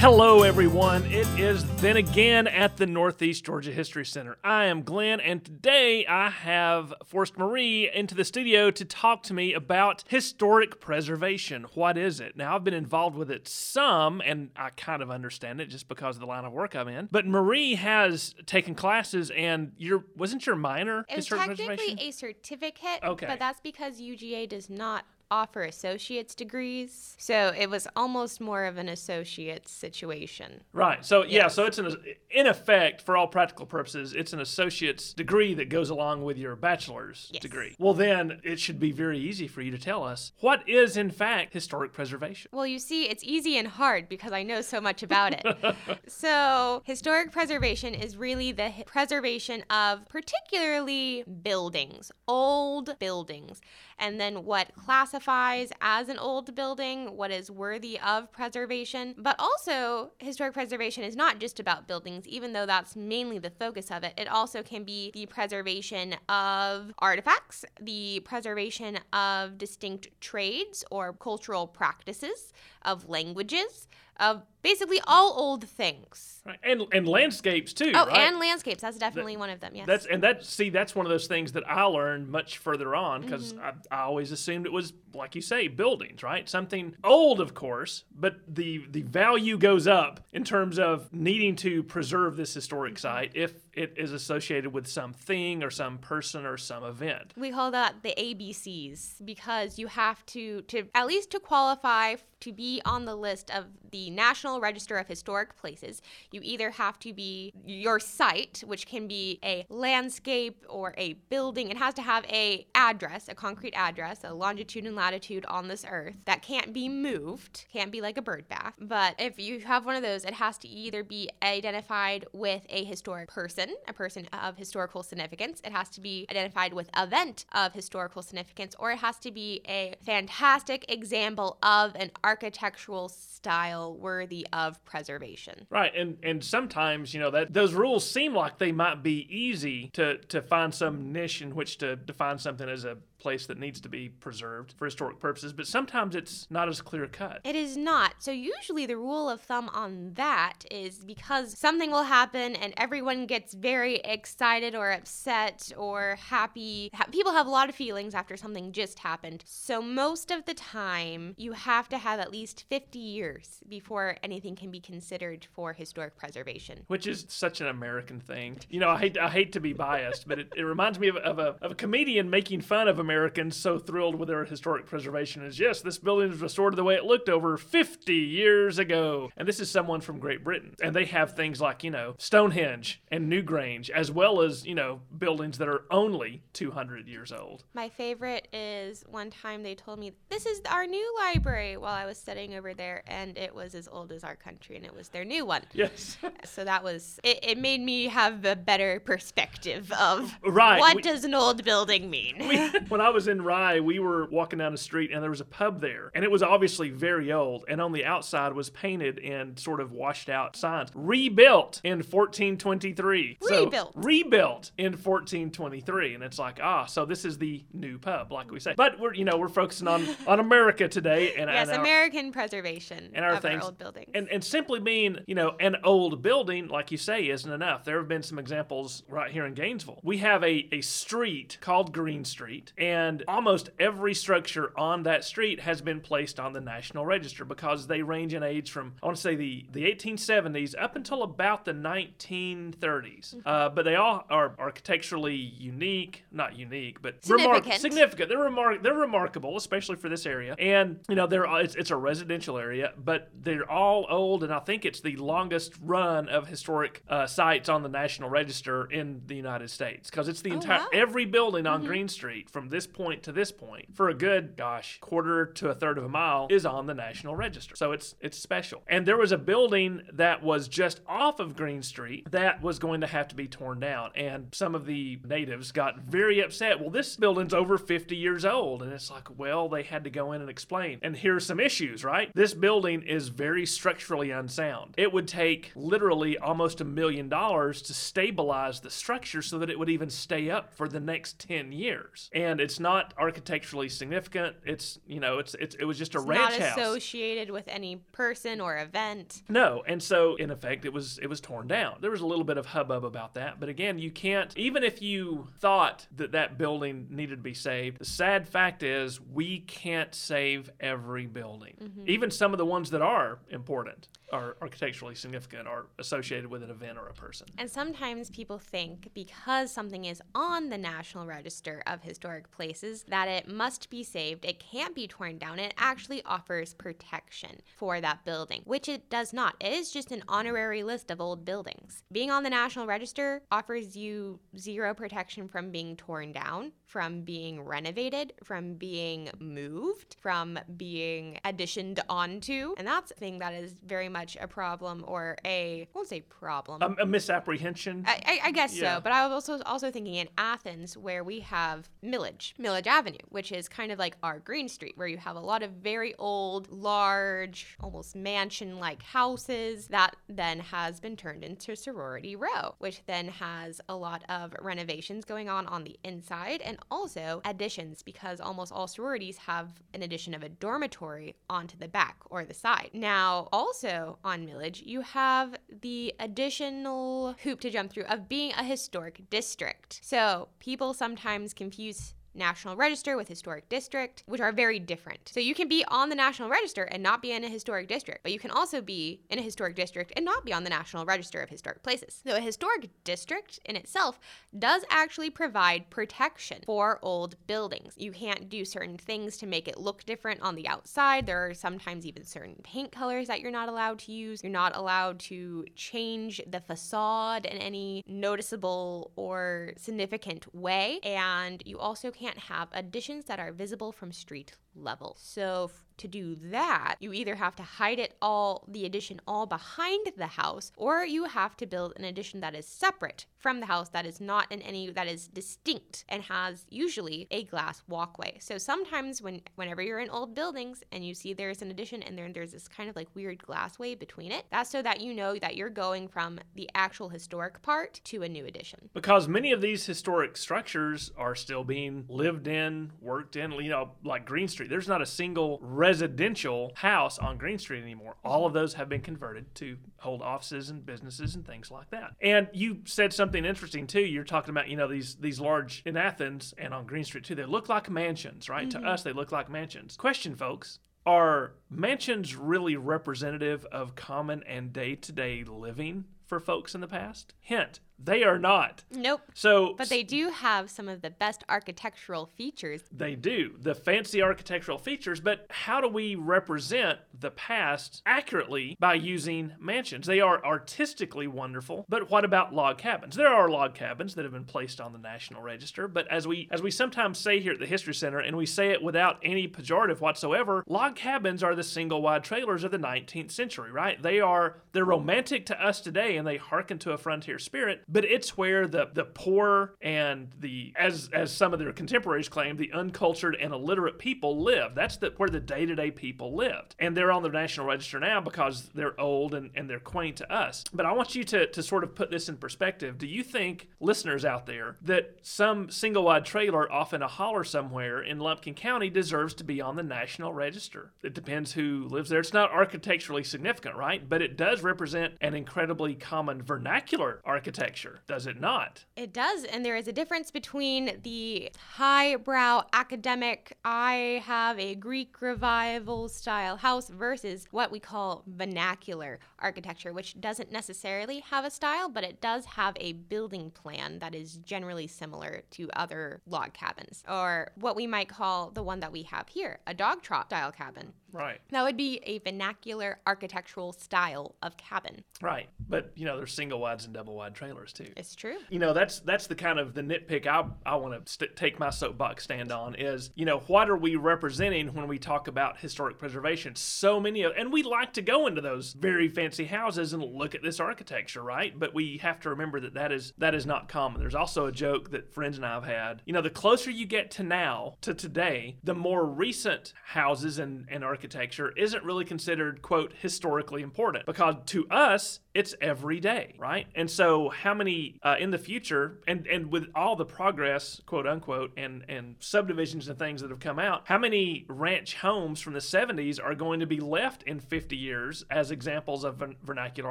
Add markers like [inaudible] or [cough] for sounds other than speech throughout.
Hello, everyone. It is then again at the Northeast Georgia History Center. I am Glenn, and today I have forced Marie into the studio to talk to me about historic preservation. What is it? Now, I've been involved with it some, and I kind of understand it just because of the line of work I'm in. But Marie has taken classes, and your wasn't your minor It was technically a certificate, Okay. but that's because UGA does not offer associate's degrees. So it was almost more of an associate's situation. Right. So yeah. So it's an in effect, for all practical purposes, it's an associate's degree that goes along with your bachelor's Yes. degree. Well, then it should be very easy for you to tell us what is in fact historic preservation. Well, you see, it's easy and hard because I know so much about it. [laughs] so, historic preservation is really the hi- preservation of particularly buildings, old buildings, and then what classifies as an old building, what is worthy of preservation. But also, historic preservation is not just about buildings, even though that's mainly the focus of it. It also can be the preservation of artifacts, the preservation of distinct trades or cultural practices, of languages, of basically all old things. Right. And and landscapes too. Oh, right? and landscapes. That's definitely one of them, yes. That's and that see that's one of those things that I learned much further on because Mm-hmm. I, I always assumed it was like you say buildings right something old of course but the the value goes up in terms of needing to preserve this historic Mm-hmm. site if it is associated with something or some person or some event. we call that the ABCs because you have to to at least to qualify to be on the list of the National Register of Historic Places, you either have to be your site, which can be a landscape or a building. It has to have a address, a concrete address, a longitude and latitude on this earth that can't be moved, can't be like a bird bath. But if you have one of those, it has to either be identified with a historic person, a person of historical significance. It has to be identified with event of historical significance, or it has to be a fantastic example of an architectural style worthy of preservation. Right, and and sometimes you know that those rules seem like they might be easy to to find some niche in which to define something as a place that needs to be preserved for historic purposes, but sometimes it's not as clear cut. It is not. So, usually, the rule of thumb on that is because something will happen and everyone gets very excited or upset or happy. People have a lot of feelings after something just happened. So, most of the time, you have to have at least 50 years before anything can be considered for historic preservation. Which is such an American thing. You know, I hate I hate to be biased, but it, it reminds me of, of, a, of a comedian making fun of Americans so thrilled with their historic preservation as yes, this building is restored to the way it looked over 50 years ago. And this is someone from Great Britain. And they have things like, you know, Stonehenge and Newgrange, as well as, you know, buildings that are only 200 years old. My favorite is one time they told me, This is our new library while I was studying over there, and it was as old as our country, and it was their new one. Yes. [laughs] So that was, it, it made me have a better perspective of Right, what we- does an old building mean? [laughs] when I was in Rye, we were walking down the street and there was a pub there. And it was obviously very old. And on the outside was painted in sort of washed out signs. Rebuilt in 1423. So, Rebuilt. rebuilt in 1423. And it's like, ah, so this is the new pub, like we say. But we're, you know, we're focusing on, on America today. And, yes, and our- American preservation and our of things our old buildings. And, and simply being, you know, an old building, like you say, isn't enough. There have been some examples right here in Gainesville. We have a, a street called Green Street, and almost every structure on that street has been placed on the National Register because they range in age from, I want to say, the, the 1870s up until about the 1930s. Uh, but they all are architecturally unique, not unique, but Significant. significant. They're remar- they're remarkable, especially for this area. And you know, they're it's, it's a residential area, but they're all old, and I think it's the longest run of historic uh, sites on the National Register in the United States because it's the entire wow. every building on Green Street from this point to this point for a good gosh quarter to a third of a mile is on the National Register. So it's it's special. And there was a building that was just off of Green Street that was going to have to be torn down, and some of the natives got very upset. Well, this building's over 50 years old, and it's like, well, they had to go in and explain. And here's some issues, right? This building is very structurally unsound. It would take literally almost a million dollars to stabilize the structure so that it would even stay up for the next 10 years. And It's not architecturally significant. It's you know, it's it's it was just a It's ranch not house. associated with any person or event. No, and so in effect, it was it was torn down. There was a little bit of hubbub about that, but again, you can't. Even if you thought that that building needed to be saved, the sad fact is we can't save every building. Mm-hmm. Even some of the ones that are important, are architecturally significant, are associated with an event or a person. And sometimes people think because something is on the National Register of Historic Places that it must be saved, it can't be torn down, it actually offers protection for that building, which it does not. It is just an honorary list of old buildings. Being on the National Register offers you zero protection from being torn down, from being renovated, from being moved, from being additioned onto. And that's a thing that is very much a problem or a, I won't say problem. A, a misapprehension. I, I, I guess Yeah. so, but I was also also thinking in Athens where we have Milledge, Milledge Avenue, which is kind of like our Green Street, where you have a lot of very old, large, almost mansion-like houses that then has been turned into Sorority Row, which then has a lot of renovations going on on the inside and also additions because almost all sororities have an addition of a dormitory onto the back or the side. Now, also on Milledge, you have the additional hoop to jump through of being a historic district. So people sometimes confuse National Register with Historic District, which are very different. So you can be on the National Register and not be in a historic district, but you can also be in a historic district and not be on the National Register of Historic Places. So a historic district in itself does actually provide protection for old buildings. You can't do certain things to make it look different on the outside. There are sometimes even certain paint colors that you're not allowed to use. You're not allowed to change the facade in any noticeable or significant way. And you also can't have additions that are visible from street level. So to do that, you either have to hide it all, the addition all behind the house, or you have to build an addition that is separate from the house that is not in any that is distinct and has usually a glass walkway. So sometimes when whenever you're in old buildings and you see there's an addition and there, there's this kind of like weird glassway between it, that's so that you know that you're going from the actual historic part to a new addition. because many of these historic structures are still being lived in, worked in, you know, like Green Street. There's not a single residential house on Green Street anymore. All of those have been converted to hold offices and businesses and things like that. And you said something interesting too. You're talking about, you know, these these large in Athens and on Green Street too. They look like mansions, right? To mm-hmm. us they look like mansions. Question folks, are mansions really representative of common and day-to-day living for folks in the past? Hint, they are not. Nope. So But they do have some of the best architectural features. They do. The fancy architectural features, but how do we represent the past accurately by using mansions? They are artistically wonderful, but what about log cabins? There are log cabins that have been placed on the National Register, but as we as we sometimes say here at the History Center and we say it without any pejorative whatsoever, log cabins are the single wide trailers of the 19th century, right? They are they're romantic to us today and they hearken to a frontier spirit, but it's where the the poor and the as as some of their contemporaries claim the uncultured and illiterate people live that's the where the day-to-day people lived. And they're on the national register now because they're old and, and they're quaint to us. But i want you to to sort of put this in perspective. Do you think listeners out there that some single-wide trailer off in a holler somewhere in lumpkin county deserves to be on the national register? It depends who lives there. It's not architecturally significant right? But it does represent an incredibly common vernacular architecture does it not It does, and there is a difference between the highbrow academic, I have a Greek revival style house versus what we call vernacular architecture, which doesn't necessarily have a style, but it does have a building plan that is generally similar to other log cabins, or what we might call the one that we have here, a dog trot style cabin. Right. That would be a vernacular architectural style of cabin. right. But you know there's single wides and double wide trailers too. It's true. you know that's that's the kind of the nitpick I, I want to st- take my soapbox stand on is you know what are we representing when we talk about historic preservation? So many of and we like to go into those very fancy houses and look at this architecture right? But we have to remember that that is that is not common. There's also a joke that friends and I've had you know the closer you get to now to today the more recent houses and and architecture architecture isn't really considered, quote, historically important because to us, it's every day, right? And so, how many uh, in the future, and and with all the progress, quote unquote, and and subdivisions and things that have come out, how many ranch homes from the 70s are going to be left in 50 years as examples of vernacular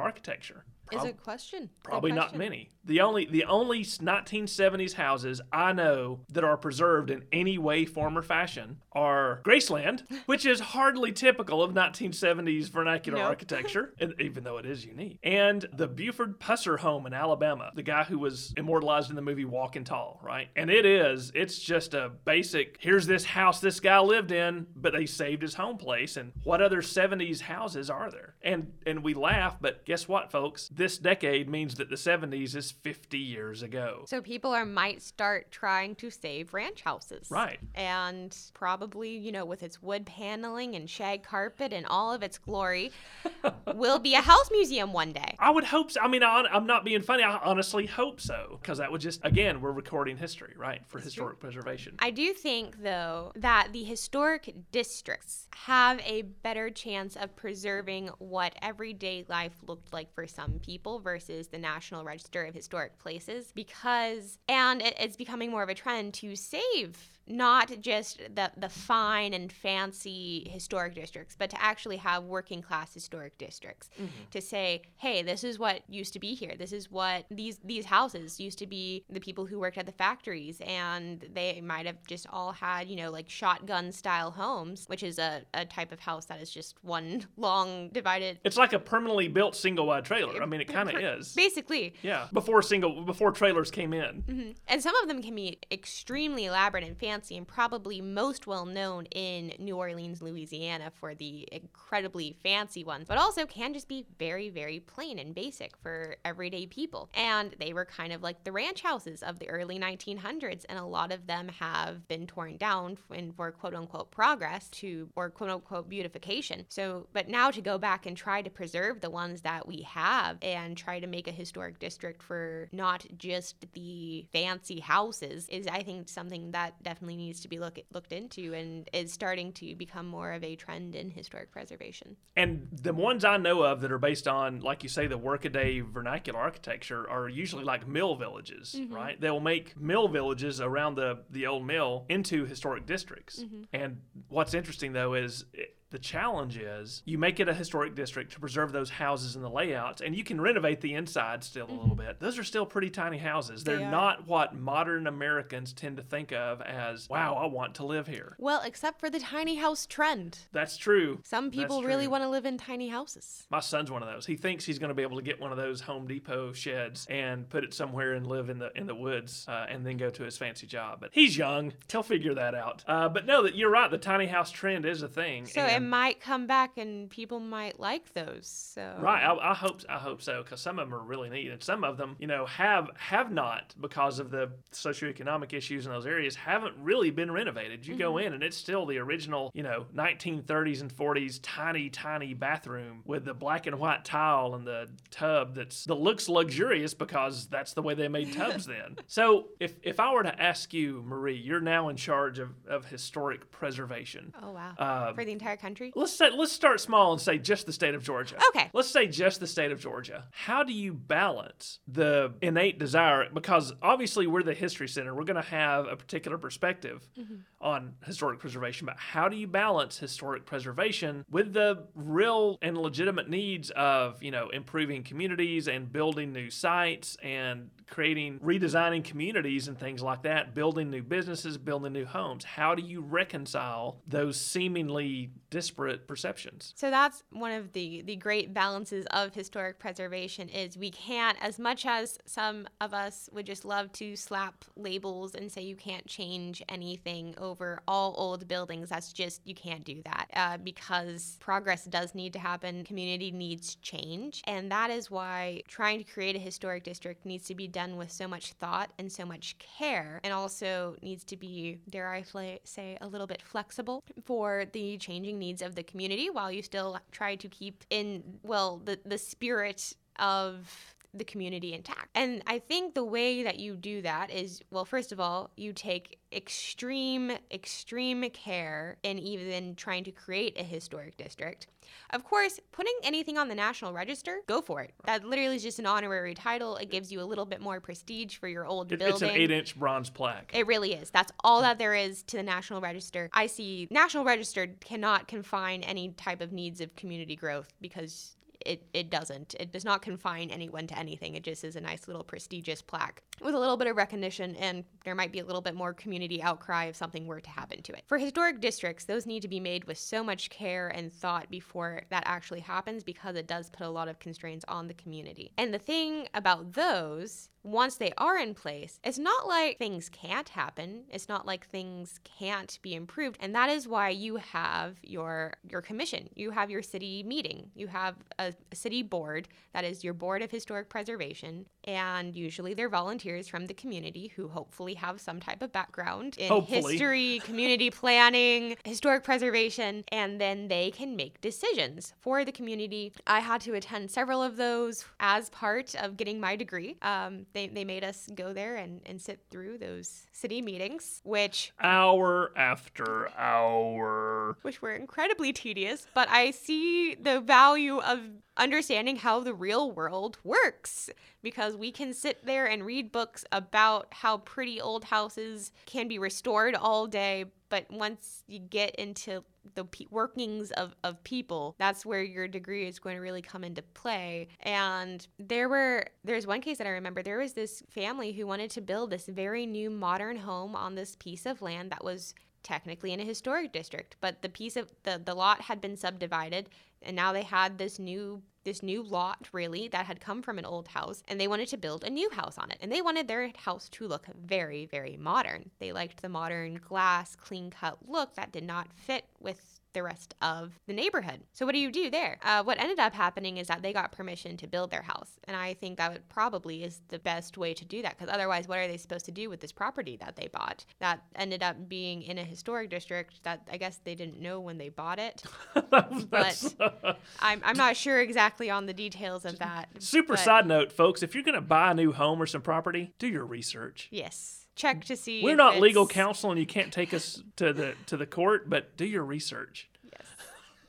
architecture? Prob- is a question. Probably question. not many. The only the only 1970s houses I know that are preserved in any way, form, or fashion are Graceland, [laughs] which is hardly typical of 1970s vernacular nope. architecture, [laughs] even though it is unique. And the Buford Pusser home in Alabama, the guy who was immortalized in the movie Walking Tall, right? And it is, it's just a basic. Here's this house this guy lived in, but they saved his home place. And what other 70s houses are there? And and we laugh, but guess what, folks? this decade means that the 70s is 50 years ago. So people are might start trying to save ranch houses. Right. And probably, you know, with its wood paneling and shag carpet and all of its glory, [laughs] will be a house museum one day. I would hope so. I mean, I, am not being funny. I honestly hope so because that would just, again, we're recording history, right, for That's historic true. preservation. I do think, though, that the historic districts have a better chance of preserving what everyday life looked like for some people people versus the National Register of Historic Places because, and it, it's becoming more of a trend to save not just the the fine and fancy historic districts, but to actually have working class historic districts mm-hmm. to say, hey, this is what used to be here. This is what these these houses used to be. The people who worked at the factories, and they might have just all had you know like shotgun style homes, which is a, a type of house that is just one [laughs] long divided. It's like a permanently built single wide trailer. I mean, it kind of is basically. Yeah, before single before trailers came in, mm-hmm. and some of them can be extremely elaborate and fancy fancy and probably most well known in New Orleans, Louisiana for the incredibly fancy ones, but also can just be very, very plain and basic for everyday people. And they were kind of like the ranch houses of the early 1900s, and a lot of them have been torn down for quote unquote progress to, or quote unquote beautification. So, but now to go back and try to preserve the ones that we have and try to make a historic district for not just the fancy houses is, I think, something that definitely definitely needs to be look, looked into and is starting to become more of a trend in historic preservation. And the ones I know of that are based on, like you say, the workaday vernacular architecture are usually like mill villages, mm-hmm. right? They'll make mill villages around the, the old mill into historic districts. Mm-hmm. And what's interesting though is the challenge is you make it a historic district to preserve those houses and the layouts, and you can renovate the inside still mm-hmm. a little mm-hmm. bit. Those are still pretty tiny houses. They're they not what modern Americans tend to think of as, wow, I want to live here. Well, except for the tiny house trend. That's true. Some people really want to live in tiny houses. My son's one of those. He thinks he's going to be able to get one of those Home Depot sheds and put it somewhere and live in the in the woods uh, and then go to his fancy job. But he's young. He'll figure that out. Uh, but no, that you're right. The tiny house trend is a thing. So and might come back and people might like those. So right, I, I hope I hope so because some of them are really neat, and some of them, you know, have have not because of the socioeconomic issues in those areas haven't really been renovated. You mm-hmm. go in and it's still the original, you know, 1930s and 40s tiny tiny bathroom with the black and white tile and the tub that's that looks luxurious because that's the way they made tubs [laughs] then. So if if I were to ask you, Marie, you're now in charge of, of historic preservation. Oh wow! Uh, For the entire country. Let's say let's start small and say just the state of Georgia. Okay. Let's say just the state of Georgia. How do you balance the innate desire? Because obviously we're the history center. We're going to have a particular perspective mm-hmm. on historic preservation, but how do you balance historic preservation with the real and legitimate needs of you know improving communities and building new sites and creating, redesigning communities and things like that, building new businesses, building new homes. How do you reconcile those seemingly disparate perceptions? So that's one of the the great balances of historic preservation is we can't as much as some of us would just love to slap labels and say you can't change anything over all old buildings. That's just you can't do that uh, because progress does need to happen. Community needs change, and that is why trying to create a historic district needs to be done with so much thought and so much care, and also needs to be, dare I say, a little bit flexible for the changing needs of the community while you still try to keep in, well, the, the spirit of the community intact. And I think the way that you do that is well, first of all, you take extreme, extreme care in even trying to create a historic district. Of course, putting anything on the National Register, go for it. That literally is just an honorary title. It gives you a little bit more prestige for your old It- building. it's an eight-inch bronze plaque. It really is. That's all that there is to the National Register. I see National Register cannot confine any type of needs of community growth because it, it doesn't. It does not confine anyone to anything. It just is a nice little prestigious plaque with a little bit of recognition, and there might be a little bit more community outcry if something were to happen to it. For historic districts, those need to be made with so much care and thought before that actually happens because it does put a lot of constraints on the community. And the thing about those once they are in place, it's not like things can't happen. It's not like things can't be improved. And that is why you have your your commission. You have your city meeting. You have a, a city board that is your board of historic preservation. And usually they're volunteers from the community who hopefully have some type of background in Hopefully. history, [laughs] community planning, historic preservation, and then they can make decisions for the community. I had to attend several of those as part of getting my degree. Um, they, they made us go there and, and sit through those city meetings, which Hour after hour. which were incredibly tedious, but I see the value of understanding how the real world works because we can sit there and read books about how pretty old houses can be restored all day, but once you get into the pe- workings of, of people, that's where your degree is going to really come into play. And there were, there's one case that I remember, there was this family who wanted to build this very new modern home on this piece of land that was technically in a historic district, but the piece of the, the lot had been subdivided and now they had this new this new lot really that had come from an old house and they wanted to build a new house on it and they wanted their house to look very very modern. They liked the modern glass clean cut look that did not fit with the rest of the neighborhood so what do you do there uh, what ended up happening is that they got permission to build their house and i think that would probably is the best way to do that because otherwise what are they supposed to do with this property that they bought that ended up being in a historic district that i guess they didn't know when they bought it [laughs] That's- [laughs] I'm, I'm not sure exactly on the details of that. Super but side note, folks, if you're going to buy a new home or some property, do your research. Yes. Check to see. We're not legal counsel and you can't take us to the to the court, but do your research.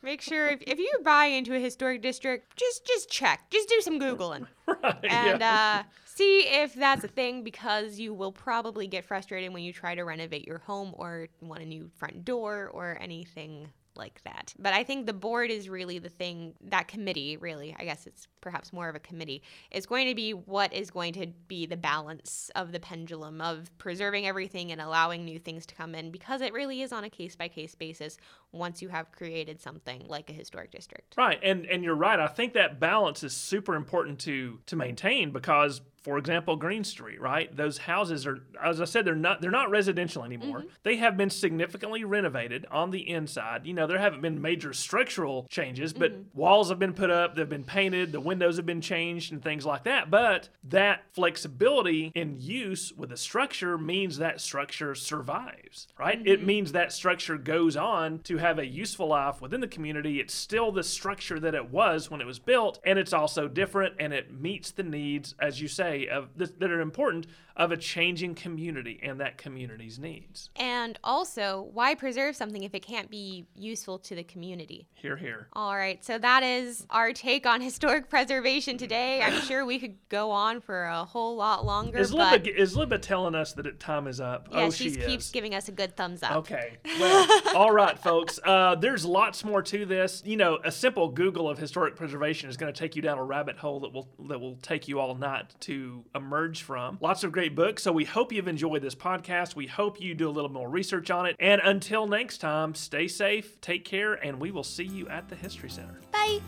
Make sure if, if you buy into a historic district, just just check. Just do some googling [laughs] Right. and yeah. uh, see if that's a thing because you will probably get frustrated when you try to renovate your home or want a new front door or anything like that. But I think the board is really the thing, that committee, really, I guess it's perhaps more of a committee, is going to be what is going to be the balance of the pendulum of preserving everything and allowing new things to come in because it really is on a case by case basis once you have created something like a historic district. Right, and and you're right. I think that balance is super important to to maintain because, for example, Green Street, right? Those houses are, as I said, they're not they're not residential anymore. Mm-hmm. They have been significantly renovated on the inside. You know, there haven't been major structural changes, but mm-hmm. walls have been put up, they've been painted, the windows have been changed, and things like that. But that flexibility in use with a structure means that structure survives, right? It mm-hmm. means that structure goes on to have a useful life within the community. It's still the structure that it was when it was built, and it's also different and it meets the needs, as you say, of th- that are important of a changing community and that community's needs. And also, why preserve something if it can't be useful to the community? Here, here. All right, so that is our take on [laughs] historic preservation today. I'm [laughs] sure we could go on for a whole lot longer, Is Libba, is Libba telling us that it, time is up? yeah, oh, she she keeps is. giving us a good thumbs up. Okay. Well, [laughs] all right, folks. Uh, there's lots more to this. You know, a simple Google of historic preservation is going to take you down a rabbit hole that will that will take you all night to emerge from. Lots of great books. So we hope you've enjoyed this podcast. We hope you do a little more research on it. And until next time, stay safe, take care, and we will see you at the History Center. Bye.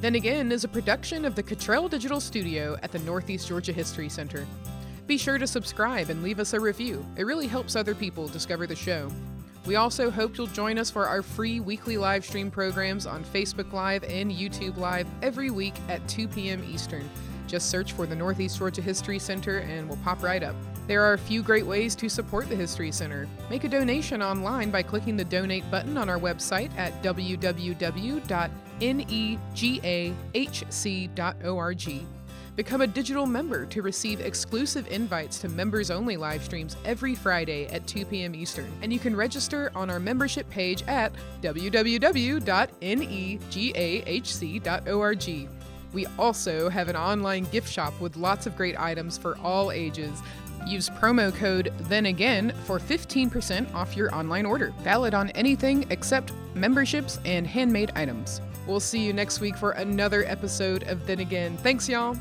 Then Again is a production of the Cottrell Digital Studio at the Northeast Georgia History Center. Be sure to subscribe and leave us a review. It really helps other people discover the show. We also hope you'll join us for our free weekly live stream programs on Facebook Live and YouTube Live every week at 2 p.m. Eastern. Just search for the Northeast Georgia History Center and we'll pop right up. There are a few great ways to support the History Center. Make a donation online by clicking the donate button on our website at www.negahc.org. Become a digital member to receive exclusive invites to members only live streams every Friday at 2 p.m. Eastern. And you can register on our membership page at www.negahc.org. We also have an online gift shop with lots of great items for all ages. Use promo code Then Again for 15% off your online order. Valid on anything except memberships and handmade items. We'll see you next week for another episode of Then Again. Thanks, y'all.